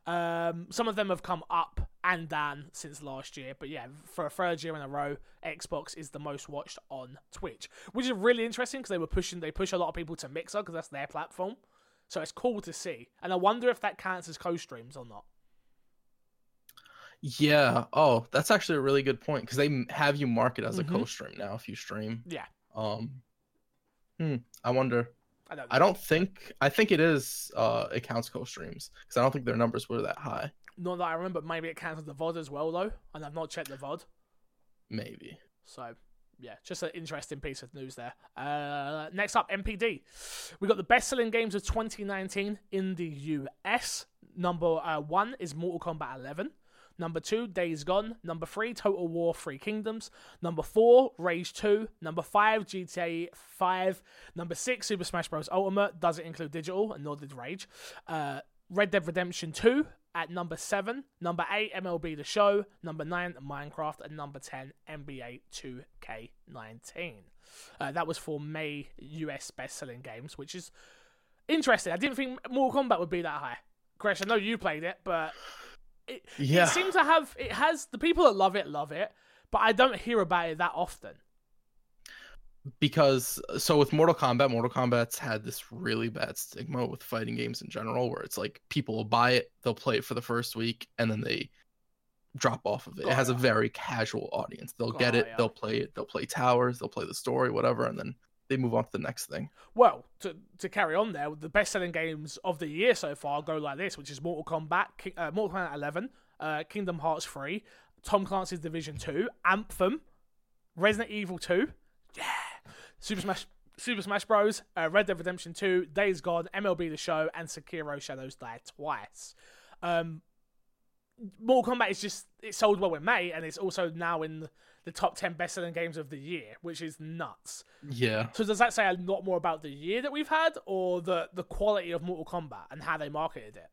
Um, some of them have come up and down since last year, but yeah, for a third year in a row, Xbox is the most watched on Twitch, which is really interesting because they were pushing, they push a lot of people to Mixer because that's their platform. So it's cool to see, and I wonder if that counts as co-streams or not. Yeah. Oh, that's actually a really good point because they have you mark it as a Mhm. co-stream now if you stream. Yeah, Um. Hmm. I wonder. I don't. I don't think. I think it is. Uh, it counts co-streams because I don't think their numbers were that high. Not that I remember. Maybe it counts as the VOD as well, though, and I've not checked the VOD. Maybe. So, yeah, just an interesting piece of news there. Uh, next up, NPD. We got the best-selling games of 2019 in the US. Number uh, one is Mortal Kombat 11. Number two, Days Gone. Number three, Total War Three Kingdoms. Number four, Rage 2. Number five, GTA 5. Number six, Super Smash Bros. Ultimate. Doesn't include digital, and nor did Rage. Uh, Red Dead Redemption 2 at number 7. Number 8, MLB The Show. Number 9, Minecraft. And number 10, NBA 2K19. Uh, that was for May US best selling games, which is interesting. I didn't think Mortal Kombat would be that high. Chris, I know you played it, but it, Yeah. it seems to have it has the people that love it love it, but I don't hear about it that often. because so with Mortal Kombat, Mortal Kombat's had this really bad stigma with fighting games in general, where it's like people will buy it, they'll play it for the first week, and then they drop off of it. It has a very casual audience. They'll get it, ya. they'll play it, they'll play towers, they'll play the story, whatever, and then they move on to the next thing. Well, to to carry on there, the best selling games of the year so far go like this, which is Mortal Kombat, uh, Mortal Kombat 11, uh, Kingdom Hearts 3, Tom Clancy's Division 2, Anthem, Resident Evil 2, yeah, Super Smash. Super Smash Bros, uh, Red Dead Redemption 2, Days Gone, MLB The Show, and Sekiro Shadows Die Twice. Um, Mortal Kombat is just it sold well in May, and it's also now in the top 10 best-selling games of the year, which is nuts. Yeah. So does that say a lot more about the year that we've had, or the the quality of Mortal Kombat and how they marketed it?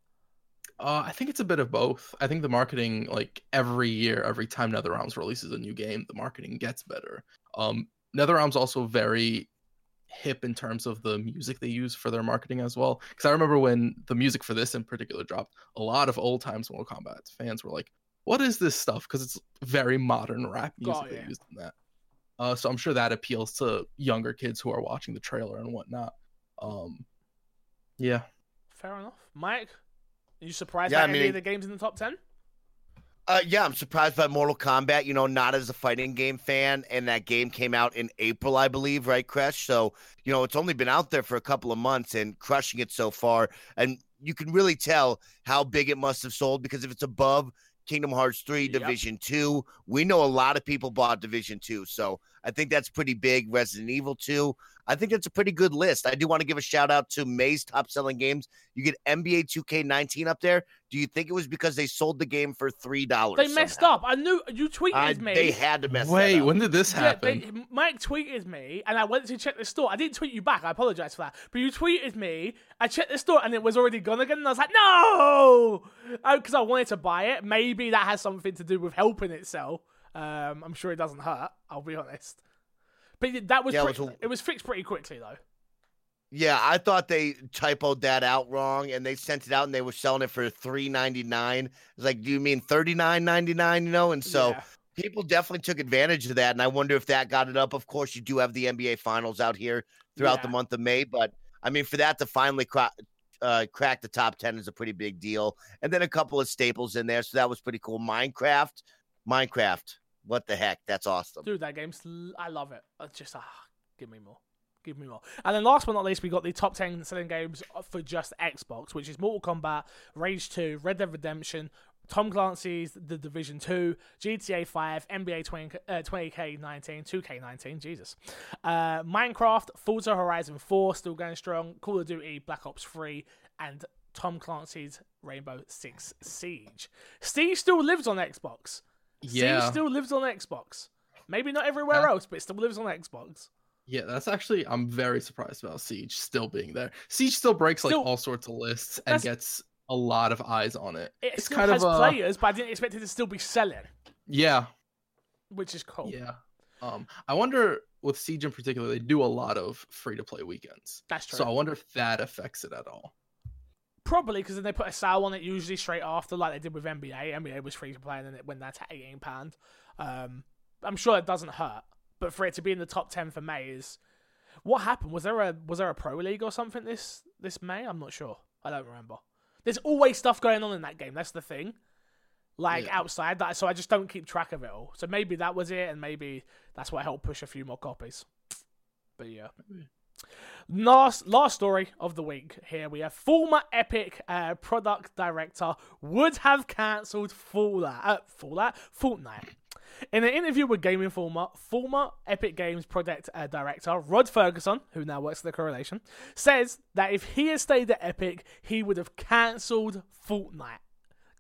Uh, I think it's a bit of both. I think the marketing, like every year, every time NetherRealms releases a new game, the marketing gets better. Um, NetherRealms also very hip in terms of the music they use for their marketing as well. Because I remember when the music for this in particular dropped, a lot of old times Mortal Kombat fans were like, "What is this stuff?" Because it's very modern rap music Oh, they used in that. Uh, so I'm sure that appeals to younger kids who are watching the trailer and whatnot. Um, yeah. Fair enough, Mike. Are you surprised Yeah, by I any mean- of the games in the top ten? Uh, yeah, I'm surprised by Mortal Kombat. You know, not as a fighting game fan, and that game came out in April, I believe, right, Crush? So, you know, it's only been out there for a couple of months and crushing it so far. And you can really tell how big it must have sold because if it's above Kingdom Hearts 3, Yep. Division 2, we know a lot of people bought Division 2. So I think that's pretty big. Resident Evil 2, I think it's a pretty good list. I do want to give a shout out to May's top selling games. You get NBA 2K19 up there. Do you think it was because they sold the game for $3? They messed up. I knew you tweeted I, me. they had to mess up. Wait, up. when did this Yeah, happen? they, Mike tweeted me, and I went to check the store. I didn't tweet you back. I apologize for that. But you tweeted me. I checked the store, and it was already gone again. And I was like, no, because I wanted to buy it. Maybe that has something to do with helping it sell. Um, I'm sure it doesn't hurt. I'll be honest. But that was Yeah, it was a- it was fixed pretty quickly though. Yeah, I thought they typoed that out wrong, and they sent it out, and they were selling it for three ninety nine. It's like, do you mean thirty nine ninety nine? You know, and so Yeah. people definitely took advantage of that, and I wonder if that got it up. Of course, you do have the NBA Finals out here throughout the month of May, but I mean, for that to finally crack. Uh, crack the top 10 is a pretty big deal. And then a couple of staples in there. So that was pretty cool. Minecraft, Minecraft. What the heck? That's awesome. Dude, that game's I love it. I just ah, give me more. Give me more. And then last but not least, we got the top 10 selling games for just Xbox, which is Mortal Kombat, Rage 2, Red Dead Redemption, Tom Clancy's The Division 2, GTA 5, NBA 20, uh, 20K19, 2K19, Jesus. Uh, Minecraft, Forza Horizon 4, still going strong, Call of Duty, Black Ops 3, and Tom Clancy's Rainbow Six Siege. Steve still lives on Xbox. Yeah, Siege still lives on Xbox. Maybe not everywhere Huh? else, but it still lives on Xbox. yeah. That's actually I'm very surprised about Siege still being there. Siege still breaks like Still- all sorts of lists and gets a lot of eyes on it. It it's still kind has of uh, players, but I didn't expect it to still be selling, yeah, which is cool. yeah. Um, I wonder with Siege in particular, they do a lot of free to play weekends. That's true. So I wonder if that affects it at all. Probably because then they put a sale on it usually straight after, like they did with NBA. NBA was free to play, and then it went down to eighteen pound. Um, I'm sure it doesn't hurt, but for it to be in the top ten for May is what happened. Was there a was there a pro league or something this this May? I'm not sure. I don't remember. There's always stuff going on in that game. That's the thing. Like Yeah. outside that, so I just don't keep track of it all. So maybe that was it, and maybe that's what helped push a few more copies. But yeah. Maybe. Last last story of the week. Here we have former Epic uh, product director would have cancelled Fallout. Uh, Fallout, Fortnite. In an interview with Game Informer, former Epic Games product uh, director Rod Fergusson, who now works at the Coalition, says that if he had stayed at Epic, he would have cancelled Fortnite.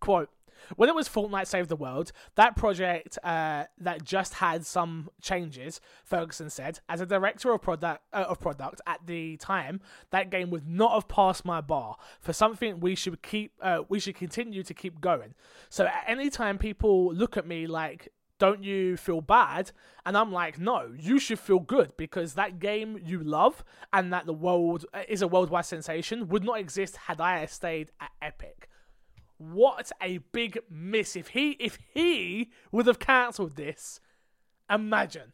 Quote, when it was Fortnite Save the World, that project uh, that just had some changes, Fergusson said, as a director of product uh, of product at the time, that game would not have passed my bar for something we should keep uh, we should continue to keep going. So at any time people look at me like don't you feel bad? And I'm like, no, you should feel good because that game you love and that the world uh, is a worldwide sensation would not exist had I stayed at Epic. What a big miss if he if he would have cancelled this. Imagine.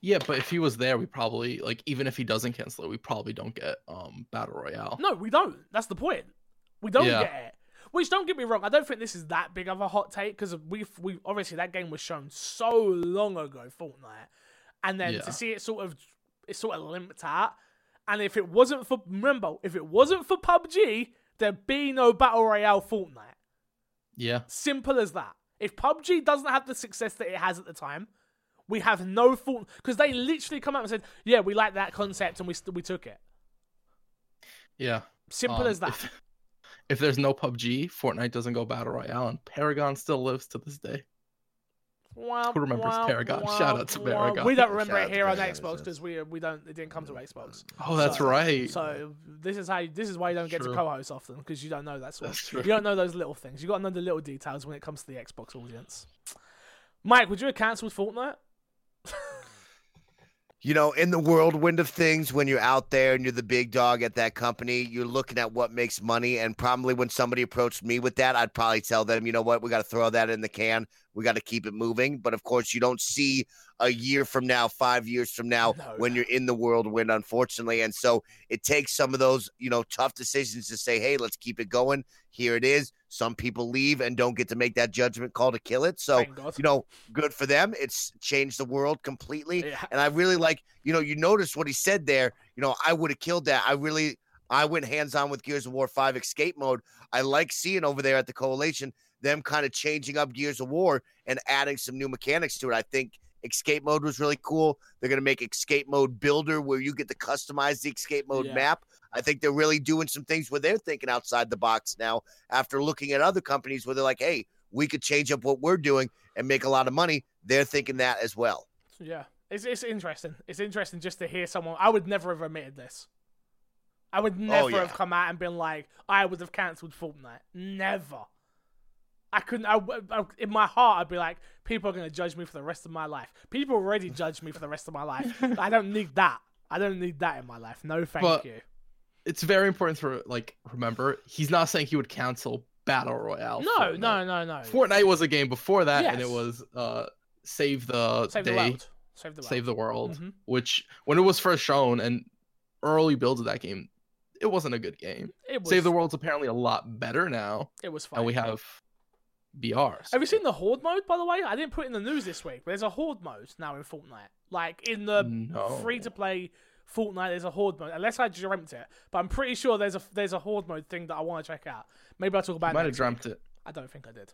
Yeah, but if he was there, we probably like even if he doesn't cancel it, we probably don't get um battle royale. No, we don't. That's the point. We don't Yeah. get it. Which don't get me wrong, I don't think this is that big of a hot take because we've we obviously that game was shown so long ago, Fortnite, and then Yeah. to see it sort of it sort of limped out. And if it wasn't for remember, if it wasn't for PUBG, there'd be no battle royale Fortnite. Yeah, Simple as that. If PUBG doesn't have the success that it has at the time, we have no Fortnite because they literally come out and said, "Yeah, we like that concept and we st- we took it." yeah. Simple Um, as that. If, (laughs) if there's no PUBG, Fortnite doesn't go battle royale, and Paragon still lives to this day. Womp, Who remembers womp, Paragon? womp, Shout out to womp. Paragon. We don't remember out it here on Paragon, Xbox yes. because we we don't it didn't come to Xbox. Oh, that's So- right. So this is how you, this is why you don't get to co-host often because you don't know that sort. That's Of, true. you don't know those little things. You got to know the little details when it comes to the Xbox audience. Mike, would you have cancelled Fortnite? you know, in the whirlwind of things, when you're out there and you're the big dog at that company, you're looking at what makes money. And probably when somebody approached me with that, I'd probably tell them, you know what, we got to throw that in the can. We got to keep it moving. But of course, you don't see a year from now, five years from now, No. when you're in the whirlwind, unfortunately. And so it takes some of those, you know, tough decisions to say, hey, let's keep it going. Here it is. Some people leave and don't get to make that judgment call to kill it. So, you know, good for them. It's changed the world completely. Yeah. And I really like, you know, you notice what he said there. You know, I would have killed that. I really, I went hands on with Gears of War 5 escape mode. I like seeing over there at the Coalition them kind of changing up Gears of War and adding some new mechanics to it. I think escape mode was really cool. They're going to make escape mode builder where you get to customize the escape mode Yeah. map. I think they're really doing some things where they're thinking outside the box now after looking at other companies where they're like, hey, we could change up what we're doing and make a lot of money. They're thinking that as well. Yeah, it's it's interesting. It's interesting just to hear someone. I would never have admitted this. I would never Oh, yeah. have come out and been like, I would have cancelled Fortnite. Never. I couldn't. I, I- in my heart, I'd be like, people are going to judge me for the rest of my life. People already judge me for the rest of my life. (laughs) I don't need that. I don't need that in my life. No, thank But- you. It's very important to like remember. He's not saying he would cancel battle royale. No, Fortnite. no, no, no. Fortnite was a game before that, and it was uh save the Save day, the world. Save the world. save the world, Mhm. which when it was first shown and early builds of that game, it wasn't a good game. It was. Save the world's apparently a lot better now, It was fine. and we have BRs. Have you seen the horde mode, by the way? I didn't put it in the news this week, but there's a horde mode now in Fortnite. Like in the No. free to play Fortnite, there's a horde mode. Unless I dreamt it, but I'm pretty sure there's a there's a horde mode thing that I want to check out. Maybe I'll talk about. it Might have dreamt it. I don't think I did.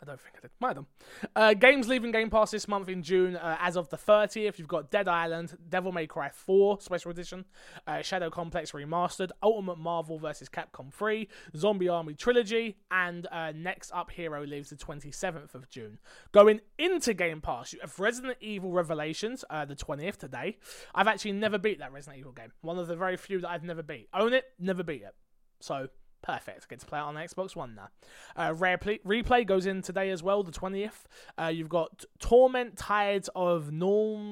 I don't think I did. Have done. Uh, games leaving Game Pass this month in June. Uh, as of the 30th, you've got Dead Island, Devil May Cry 4 Special Edition, uh, Shadow Complex Remastered, Ultimate Marvel vs. Capcom 3, Zombie Army Trilogy, and uh, next up, Hero Lives the 27th of June. Going into Game Pass, you have Resident Evil Revelations, uh, the 20th today. I've actually never beat that Resident Evil game. One of the very few that I've never beat. Own it, never beat it. So perfect. Get to play it on Xbox One now. Uh, Rare Ple- Replay goes in today as well, the 20th. Uh, you've got Torment Tides of Norm.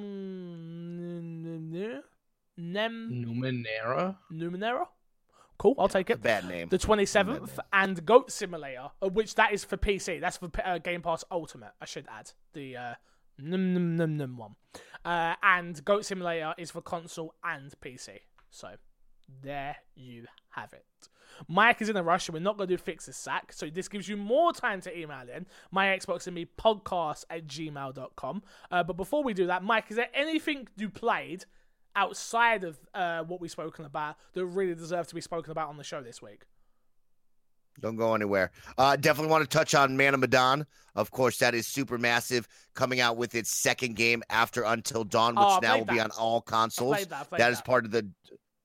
Nem. Numenera. Numenera? Cool, I'll take it. Bad name. The 27th, and Goat Simulator, uh, which that is for PC. That's for uh, Game Pass Ultimate, I should add. The uh, num num num num one. Uh, and Goat Simulator is for console and PC. So there you have it. Mike is in a rush, and we're not going to do fix this sack. So this gives you more time to email in my Xbox and me podcast at gmail.com. Uh, but before we do that, Mike, is there anything you played outside of uh, what we've spoken about that really deserve to be spoken about on the show this week? Don't go anywhere. Uh, definitely want to touch on Man of Medan. Of course, that is Supermassive, coming out with its second game after Until Dawn, which Oh, now will played be on all consoles. that. That is part of the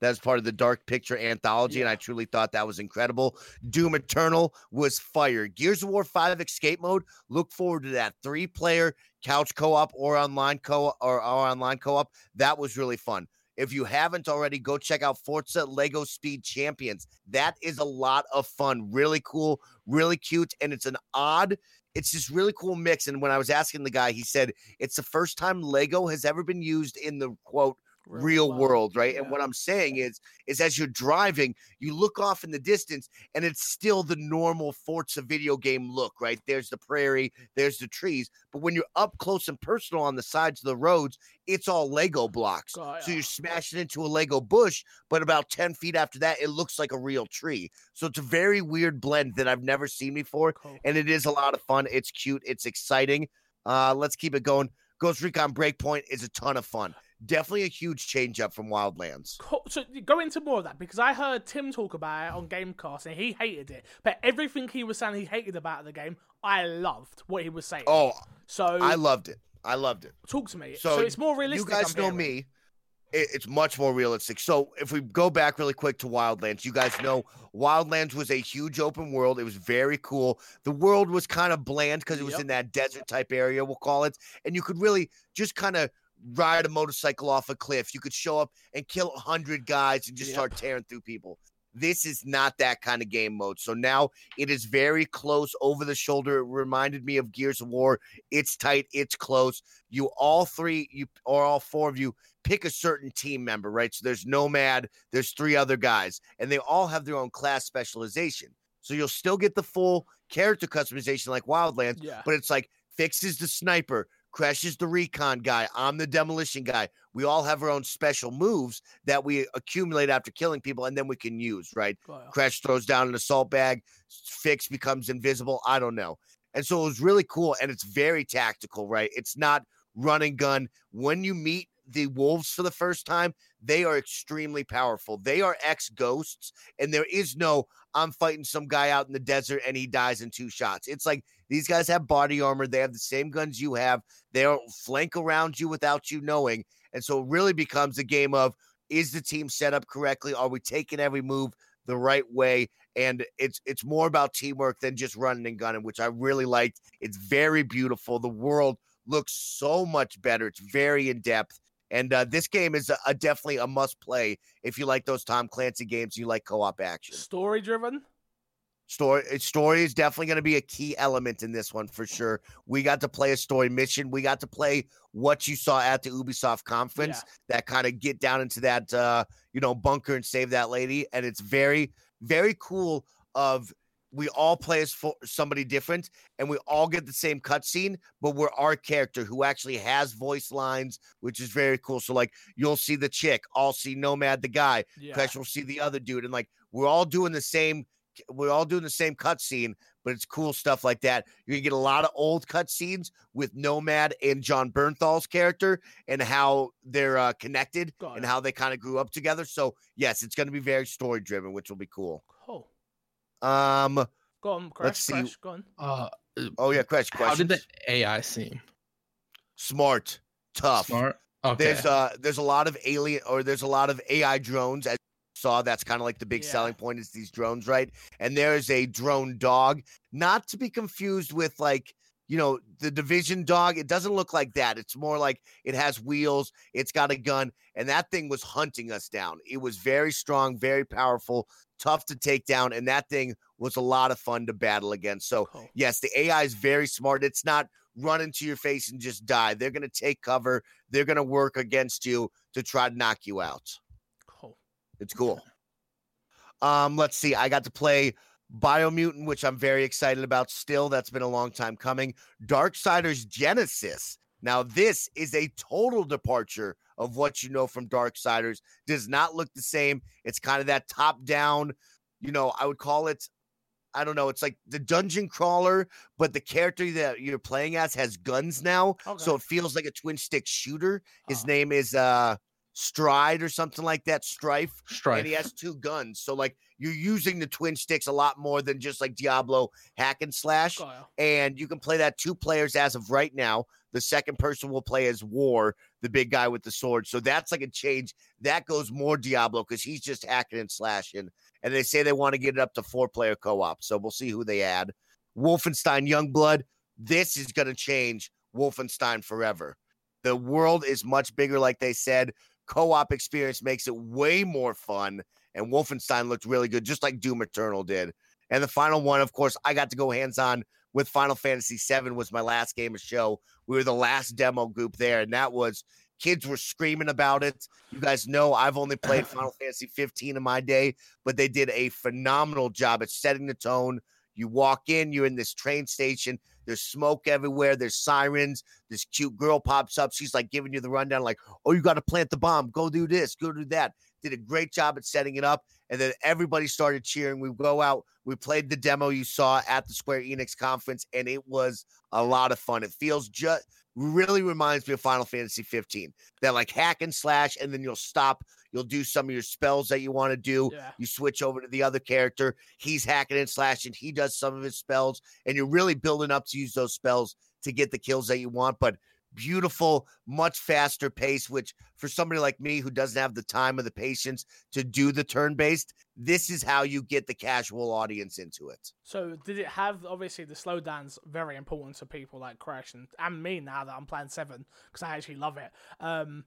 that is part of the Dark Picture anthology, and I truly thought that was incredible. Doom Eternal was fire. Gears of War Five Escape Mode. Look forward to that three player couch co op or online co or, or online co op. That was really fun. If you haven't already, go check out Forza Lego Speed Champions. That is a lot of fun. Really cool, really cute, and it's an odd. It's this really cool mix. And when I was asking the guy, he said it's the first time Lego has ever been used in the quote real world, right? And what I'm saying is, is as you're driving, you look off in the distance, and it's still the normal Forza video game look, right? There's the prairie, there's the trees, but when you're up close and personal on the sides of the roads, it's all Lego blocks. Got So you're smashing into a Lego bush, but about 10 feet after that, it looks like a real tree. So it's a very weird blend that I've never seen before Cool. and it is a lot of fun. It's cute. It's exciting. Uh, let's keep it going. Ghost Recon Breakpoint is a ton of fun. Definitely a huge change up from Wildlands. Cool. So go into more of that because I heard Tim talk about it on Gamescast and he hated it. But everything he was saying he hated about the game, I loved what he was saying. Oh, so I loved it. I loved it. talk to me. So, So, it's more realistic. You guys I'm know hearing. me. It's much more realistic. So if we go back really quick to Wildlands, you guys know Wildlands was a huge open world. It was very cool. The world was kind of bland because it was Yep. in that desert type area, we'll call it. And you could really just kind of ride a motorcycle off a cliff. You could show up and kill a hundred guys and just Yep. start tearing through people. This is not that kind of game mode. So now it is very close over the shoulder. It reminded me of Gears of War. It's tight, it's close. You all three, you or all four of you pick a certain team member, right? So there's Nomad, there's three other guys, and they all have their own class specialization. So you'll still get the full character customization like Wildlands, Yeah. but it's like Fix is the sniper, Crash is the recon guy, I'm the demolition guy. We all have our own special moves that we accumulate after killing people and then we can use, right? Oh, Got ya. Crash throws down an assault bag, Fix becomes invisible. I don't know. And so it was really cool and it's very tactical, right? It's not run and gun. When you meet the wolves for the first time, they are extremely powerful. They are ex ghosts, and there is no I'm fighting some guy out in the desert and he dies in two shots. It's like these guys have body armor, they have the same guns you have, they'll flank around you without you knowing. And so it really becomes a game of is the team set up correctly? Are we taking every move the right way? And it's it's more about teamwork than just running and gunning, which I really liked. It's very beautiful. The world looks so much better. It's very in depth. And uh, this game is a, a definitely a must play if you like those Tom Clancy games. You like co op action. Story driven. Story uh, story is definitely going to be a key element in this one for sure. We got to play a story mission. We got to play what you saw at the Ubisoft conference that kind of get down into that uh, you know bunker and save that lady. And it's very very cool. Of we all play as for somebody different, and we all get the same cutscene, but we're our character who actually has voice lines, which is very cool. So like you'll see the chick, I'll see Nomad the guy, Yeah. Crash will see the other dude, and like we're all doing the same. We're all doing the same cutscene, but it's cool stuff like that. You're gonna get a lot of old cutscenes with Nomad and Jon Bernthal's character and how they're uh, connected and how they kind of grew up together. So yes, it's gonna be very story driven, which will be cool. Cool. Um. Go on, Crash. see. Crash. Go on. Uh, Oh yeah, Crash. how did the AI seem? Smart, tough. Smart. Okay. There's uh there's a lot of alien or there's a lot of AI drones as you saw that's kind of like the big Yeah. selling point is these drones, right? And there's a drone dog, not to be confused with like you know the division dog. It doesn't look like that. It's more like it has wheels, it's got a gun, and that thing was hunting us down. It was very strong, very powerful, tough to take down, and that thing was a lot of fun to battle against. So yes, the AI is very smart. It's not run into your face and just die. They're going to take cover. They're going to work against you to try to knock you out. Cool. It's cool. Um, let's see. I got to play Biomutant, which I'm very excited about still. That's been a long time coming. Darksiders Genesis. Now, this is a total departure of what you know from Darksiders. Does not look the same. It's kind of that top down, you know, I would call it I don't know. It's like the dungeon crawler, but the character that you're playing as has guns now. So it feels like a twin stick shooter. His Oh. name is uh Stride or something like that. Strife. Strife. And he has two guns. So like you're using the twin sticks a lot more than just like Diablo hack and slash. Got ya. And you can play that two players as of right now. The second person will play as War, the big guy with the sword. So that's like a change. That goes more Diablo because he's just hacking and slashing. And they say they want to get it up to four player co op. So we'll see who they add. Wolfenstein Youngblood. This is going to change Wolfenstein forever. The world is much bigger, like they said. Co op experience makes it way more fun. And Wolfenstein looked really good, just like Doom Eternal did. And the final one, of course, I got to go hands on with Final Fantasy VII was my last game of show. We were the last demo group there, and that was kids were screaming about it. You guys know I've only played (laughs) Final Fantasy 15 in my day, but they did a phenomenal job at setting the tone. You walk in, you're in this train station. There's smoke everywhere. There's sirens. This cute girl pops up. She's like giving you the rundown, like, "Oh, you got to plant the bomb. Go do this. Go do that." Did a great job at setting it up, and then everybody started cheering. We go out. We played the demo you saw at the Square Enix conference, and it was a lot of fun. It feels just really reminds me of Final Fantasy 15. That like hack and slash, and then you'll stop. You'll do some of your spells that you want to do. Yeah. You switch over to the other character. He's hacking and slashing. He does some of his spells, and you're really building up to use those spells to get the kills that you want. But beautiful, much faster pace, which for somebody like me who doesn't have the time or the patience to do the turn based, this is how you get the casual audience into it. So did it have obviously the slowdowns very important to people like Crash and, and me now that I'm playing seven because I actually love it. Um,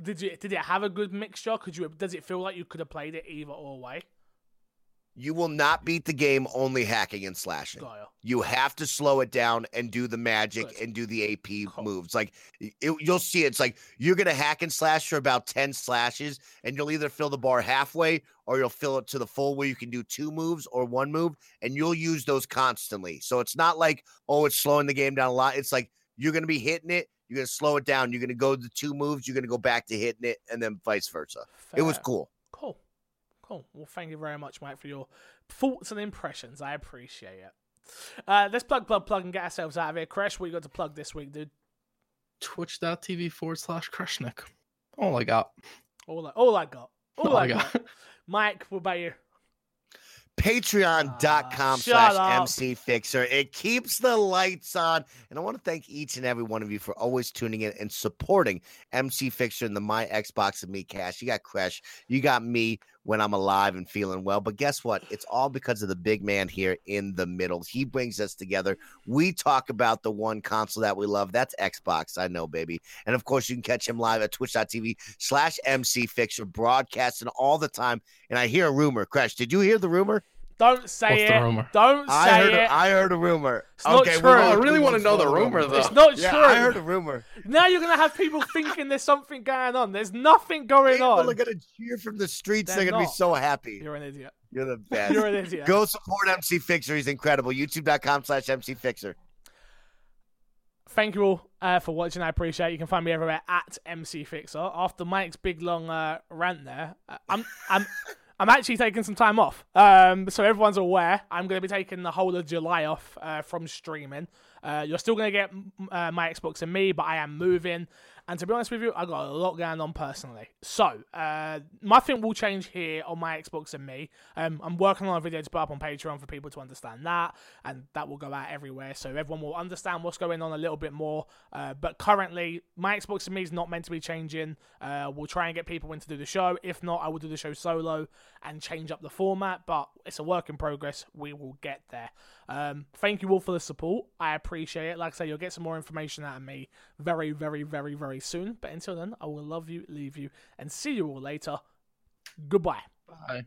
did you did it have a good mixture? Could you does it feel like you could have played it either or way? You will not beat the game only hacking and slashing. Oh, Got. You have to slow it down and do the magic and do the AP moves. Like it, you'll see, it's like you're gonna hack and slash for about ten slashes, and you'll either fill the bar halfway or you'll fill it to the full where you can do two moves or one move, and you'll use those constantly. So it's not like oh, it's slowing the game down a lot. It's like you're gonna be hitting it. You're gonna slow it down. You're gonna go the two moves. You're gonna go back to hitting it, and then vice versa. It was cool. Cool. Cool. Well, thank you very much, Mike, for your thoughts and impressions. I appreciate it. Uh, let's plug, plug, plug, and get ourselves out of here. Crash, what you got to plug this week, dude? Twitch.tv forward slash Kreshnik. All I got. All I, all I got. All, All I I got. got. (laughs) Mike, what about you? Patreon.com Ah, shut slash up. MC Fixer. It keeps the lights on. And I want to thank each and every one of you for always tuning in and supporting MC Fixer and the My Xbox and Me Cash. You got Crash, you got me when I'm alive and feeling well. But guess what? It's all because of the big man here in the middle. He brings us together. We talk about the one console that we love. That's Xbox. I know, baby. And of course, you can catch him live at twitch.tv slash MC broadcasting all the time. And I hear a rumor. Crash, did you hear the rumor? Don't say What's it. the rumor? Don't say I heard, it. a, I heard a rumor. It's not true. we'll- I really wanna know the follow rumor, though. it's not Yeah, true. I heard a rumor. Now you're gonna have people thinking there's something going on. There's nothing going People on. People are gonna cheer from the streets. They're They're, gonna not. be so happy. You're an idiot. You're the (laughs) best. You're an idiot. Go support MC Fixer. He's incredible. YouTube.com slash MC Fixer. Thank you all uh, for watching. I appreciate it. You can find me everywhere at MC Fixer. After Mike's big long uh, rant there, uh, I'm I'm I'm actually taking some time off. Um, so everyone's aware. I'm going to be taking the whole of July off uh, from streaming. Uh, you're still going to get uh, my Xbox and me, but I am moving. And to be honest with you, I got a lot going on personally. So uh, nothing will change here on my Xbox and me. Um, I'm working on a video to put up on Patreon for people to understand that, and that will go out everywhere, so everyone will understand what's going on a little bit more. Uh, but currently, my Xbox and me is not meant to be changing. Uh, we'll try and get people in to do the show. If not, I will do the show solo and change up the format. But it's a work in progress. We will get there. Um, thank you all for the support. I appreciate it. Like I say, you'll get some more information out of me very, very, very, very soon. But until then, I will love you, leave you, and see you all later. Goodbye. Bye.